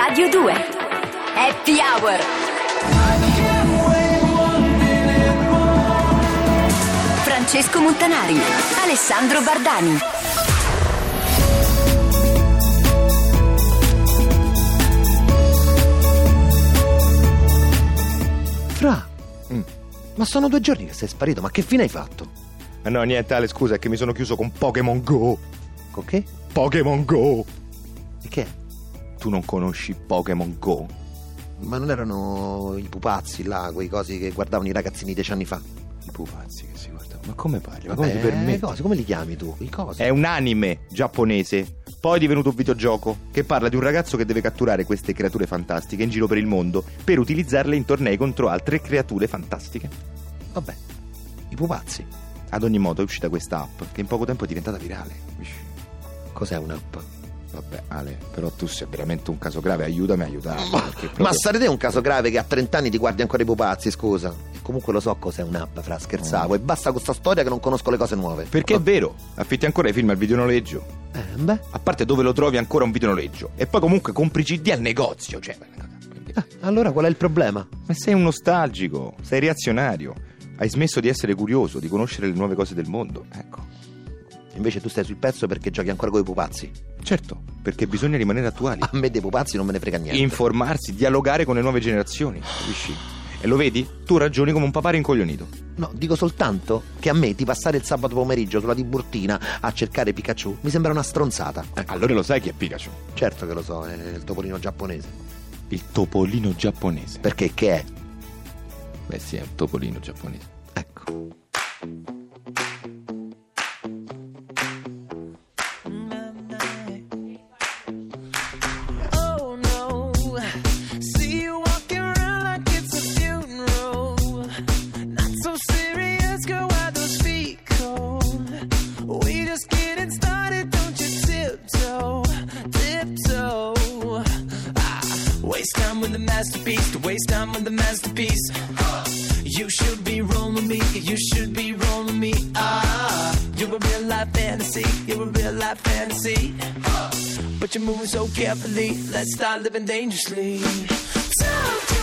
Radio 2 Happy Hour Francesco Montanari Alessandro Bardani Fra, ma sono due giorni che sei sparito, ma che fine hai fatto? Ah no, niente Ale, scusa, è che mi sono chiuso con Pokémon Go. Con che? Pokémon Go. E che? è? Tu non conosci Pokémon Go? Ma non erano i pupazzi là, quei cosi che guardavano i ragazzini dieci anni fa? I pupazzi che si guardano. Ma come parli? Ma Vabbè, come ti permetti? cosi, come li chiami tu? I cosi? È un anime giapponese. Poi è divenuto un videogioco che parla di un ragazzo che deve catturare queste creature fantastiche in giro per il mondo per utilizzarle in tornei contro altre creature fantastiche. Vabbè, i pupazzi. Ad ogni modo è uscita questa app che in poco tempo è diventata virale. Cos'è un'app? Vabbè, Ale, però tu sei veramente un caso grave, aiutami a aiutarmi. Ma, perché ma proprio- sarete un caso grave che a 30 anni ti guardi ancora i pupazzi, scusa. E comunque lo so cos'è un'app, fra, scherzavo. E basta con sta storia che non conosco le cose nuove. Perché è vero, affitti ancora i film al videonoleggio. Eh, beh. A parte dove lo trovi ancora un videonoleggio. E poi comunque compri CD al negozio. Cioè, Eh, allora qual è il problema? Ma sei un nostalgico, sei reazionario. Hai smesso di essere curioso, di conoscere le nuove cose del mondo. Ecco. Invece tu stai sul pezzo perché giochi ancora con i pupazzi. Certo, perché bisogna rimanere attuali. A me dei pupazzi non me ne frega niente. Informarsi, dialogare con le nuove generazioni. Capisci? E lo vedi? Tu ragioni come un papà rincoglionito. No, dico soltanto che a me di passare il sabato pomeriggio sulla Tiburtina a cercare Pikachu mi sembra una stronzata. Ecco, Allora lo sai chi è Pikachu? certo che lo so, è il topolino giapponese. Il topolino giapponese. Perché che è? Beh sì, è un topolino giapponese. Ecco. You're a real life fantasy, you're a real life fantasy. But you're moving so carefully. Let's start living dangerously. Talk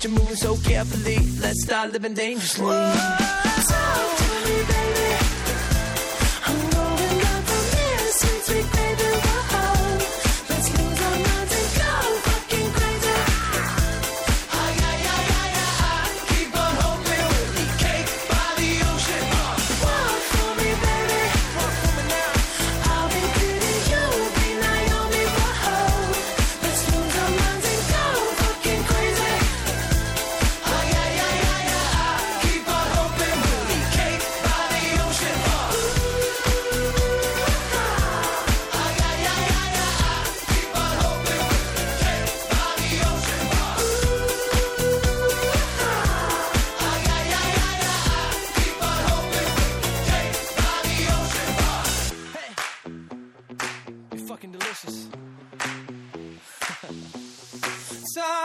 But you're moving so carefully, let's start living dangerously. Talk to me, baby.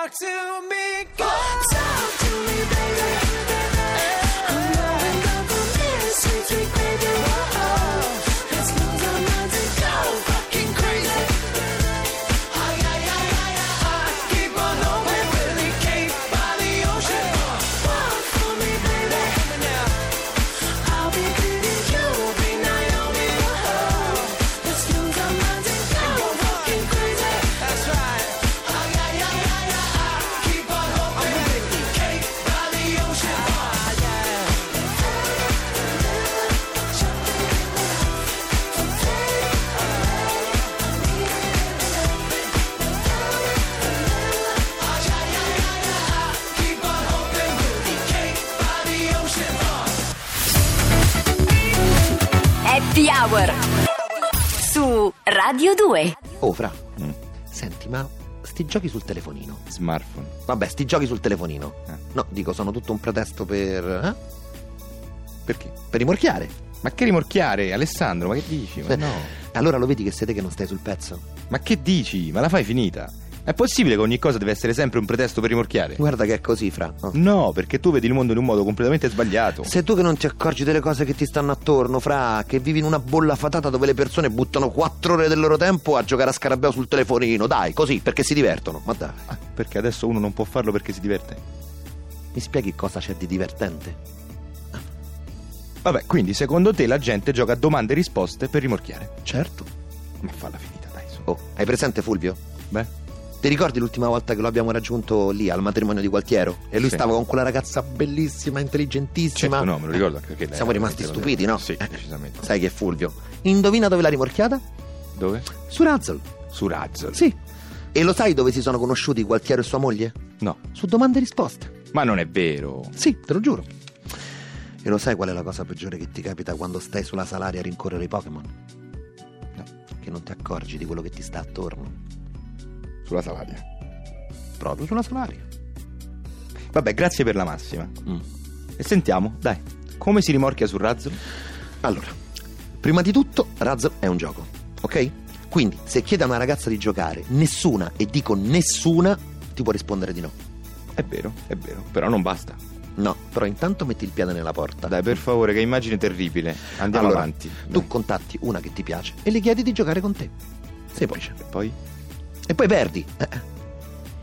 Talk to me, girl. Hour su Radio 2. Oh, Fra, Mm. senti, ma sti giochi sul telefonino? Smartphone. Vabbè, sti giochi sul telefonino. Eh. No, dico, sono tutto un pretesto per... eh? Perché? Per rimorchiare. Ma che rimorchiare, Alessandro? Ma che dici? Ma no. Allora lo vedi che sei te che non stai sul pezzo? Ma che dici? Ma la fai finita? È possibile che ogni cosa deve essere sempre un pretesto per rimorchiare? Guarda che è così, Fra. Oh. No, perché tu vedi il mondo in un modo completamente sbagliato. Sei tu che non ti accorgi delle cose che ti stanno attorno, Fra, che vivi in una bolla fatata dove le persone buttano quattro ore del loro tempo a giocare a scarabeo sul telefonino, dai, così, perché si divertono. Ma dai, Ah, perché adesso uno non può farlo perché si diverte? mi spieghi cosa c'è di divertente? Vabbè, quindi secondo te la gente gioca a domande e risposte per rimorchiare? Certo. Ma falla finita, dai, su. Oh, hai presente Fulvio? Beh, Ti ricordi l'ultima volta che lo abbiamo raggiunto lì al matrimonio di Gualtiero? E lui Sì. stava con quella ragazza bellissima, intelligentissima. certo, no, me lo ricordo anche perché Siamo rimasti stupiti, no? Sì, Eh. decisamente. Sai che è Fulvio? Indovina dove l'ha rimorchiata? Dove? Su Razzle. Su Razzle. Sì. E lo sai dove si sono conosciuti Gualtiero e sua moglie? No, Su domande e risposte. ma non è vero. Sì, te lo giuro. E lo sai qual è la cosa peggiore che ti capita quando stai sulla salaria a rincorrere i Pokémon? No. Che non ti accorgi di quello che ti sta attorno. Sulla Salaria. Proprio sulla salaria. Vabbè, grazie per la massima. Mm. E sentiamo, dai, come si rimorchia su Razzle? Allora, prima di tutto, Razzle è un gioco, ok? Quindi, se chiede a una ragazza di giocare, nessuna, e dico nessuna, ti può rispondere di no. È vero, è vero, però non basta. No, però intanto metti il piede nella porta. Dai, per favore, che immagine terribile. Andiamo Allora, avanti. Tu Dai. contatti una che ti piace e le chiedi di giocare con te. Semplice. E poi? E poi perdi. Eh.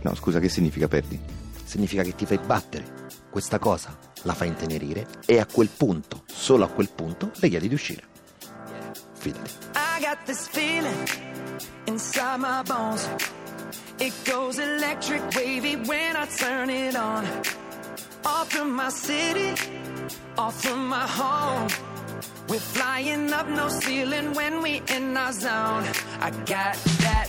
No, scusa, che significa perdi? significa che ti fai battere. Questa cosa la fa intenerire e a quel punto, solo a quel punto, le chiedi di uscire. Fidati. I got this feeling inside my bones. It goes electric wavy when I turn it on. Off from my city, off from my home. We're flying up no ceiling when we in our zone. I got that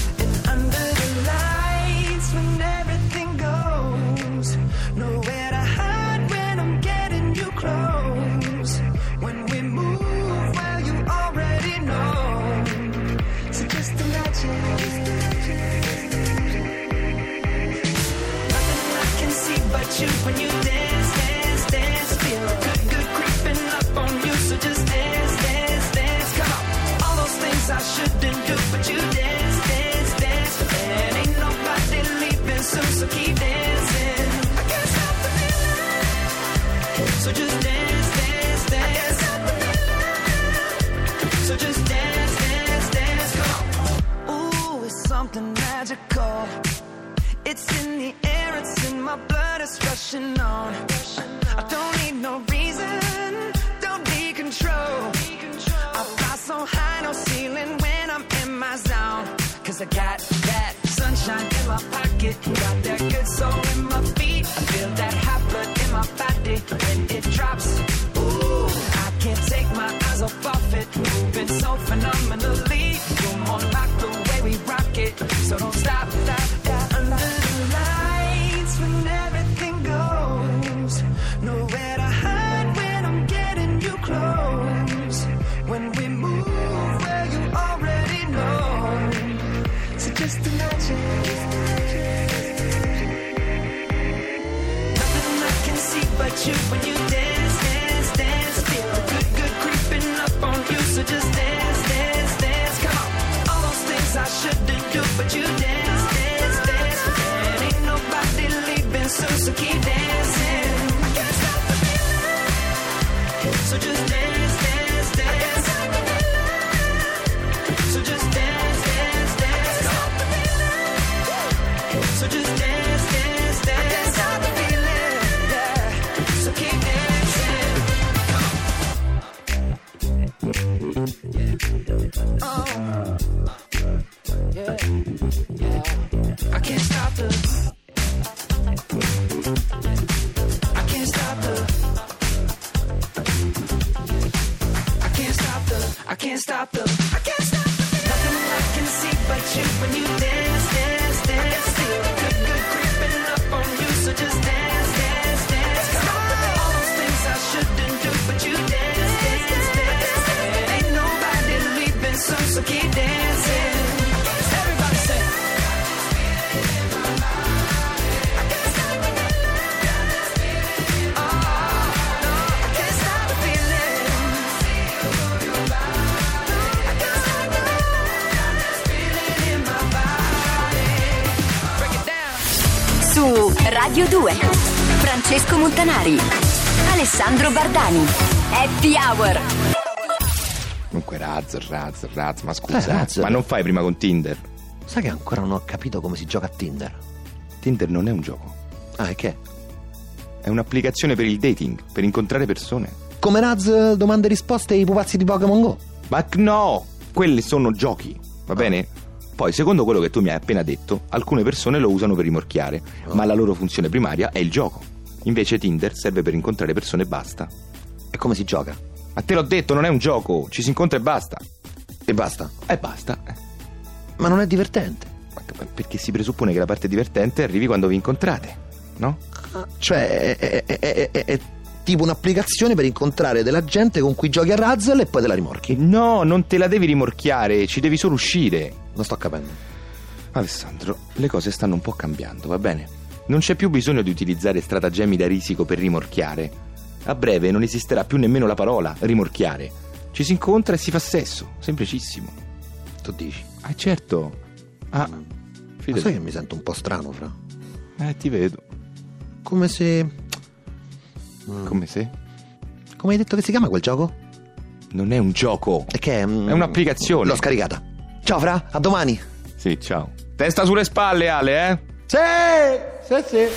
It's rushing on. I don't need no reason, don't need control. I fly so high, no ceiling when I'm in my zone. Cause I got that sunshine in my pocket, got that good soul in my feet. I feel that hot blood in my body when it drops. Ooh, I can't take my eyes off of it, moving so phenomenally. I can't stop the, I can't stop the feeling. Nothing I can see but you when you Radio 2. Francesco Montanari. Alessandro Bardani. Happy Hour. Comunque Raz, Raz, Raz, ma scusa, Eh, Raz. ma non fai prima con Tinder? Sai che ancora non ho capito come si gioca a Tinder? Tinder non è un gioco, Ah, e che? è un'applicazione per il dating, per incontrare persone. Come Raz domande e risposte ai pupazzi di Pokémon Go? Ma no, quelli sono giochi, va bene? Poi, secondo quello che tu mi hai appena detto, alcune persone lo usano per rimorchiare, ma la loro funzione primaria è il gioco. Invece Tinder serve per incontrare persone e basta. E come si gioca? Ma te l'ho detto, non è un gioco, ci si incontra e basta. E basta. E basta. eh. Ma non è divertente. Perché si presuppone che la parte divertente arrivi quando vi incontrate, no? Cioè, è, è- è- è- è tipo un'applicazione per incontrare della gente con cui giochi a Razzle e poi te la rimorchi. No, non te la devi rimorchiare, ci devi solo uscire. Non sto capendo. Alessandro, le cose stanno un po' cambiando, va bene? Non c'è più bisogno di utilizzare stratagemmi da risico per rimorchiare. A breve non esisterà più nemmeno la parola rimorchiare. Ci si incontra e si fa sesso, semplicissimo. Tu dici. Ah, certo. Ah, Ma sai che mi sento un po' strano, fra? Eh, ti vedo. Come se... Come se? Come hai detto che si chiama quel gioco? Non è un gioco. E che è... mm, È un'applicazione. L'ho scaricata. Ciao, fra, a domani. Sì, ciao. Testa sulle spalle, Ale, eh? Sì, sì, sì.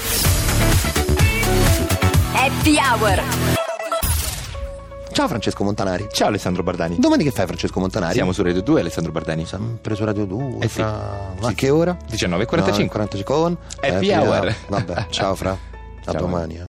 Happy Hour. Ciao Francesco Montanari. Ciao Alessandro Bardani. Domani che fai Francesco Montanari? Siamo su Radio 2, Alessandro Bardani. sempre su Radio 2. Eh sì. fra- Ma Sì. che ora? 19.45. No, 45 con Happy hour. Vabbè, ciao fra. A Ciao. domani. eh.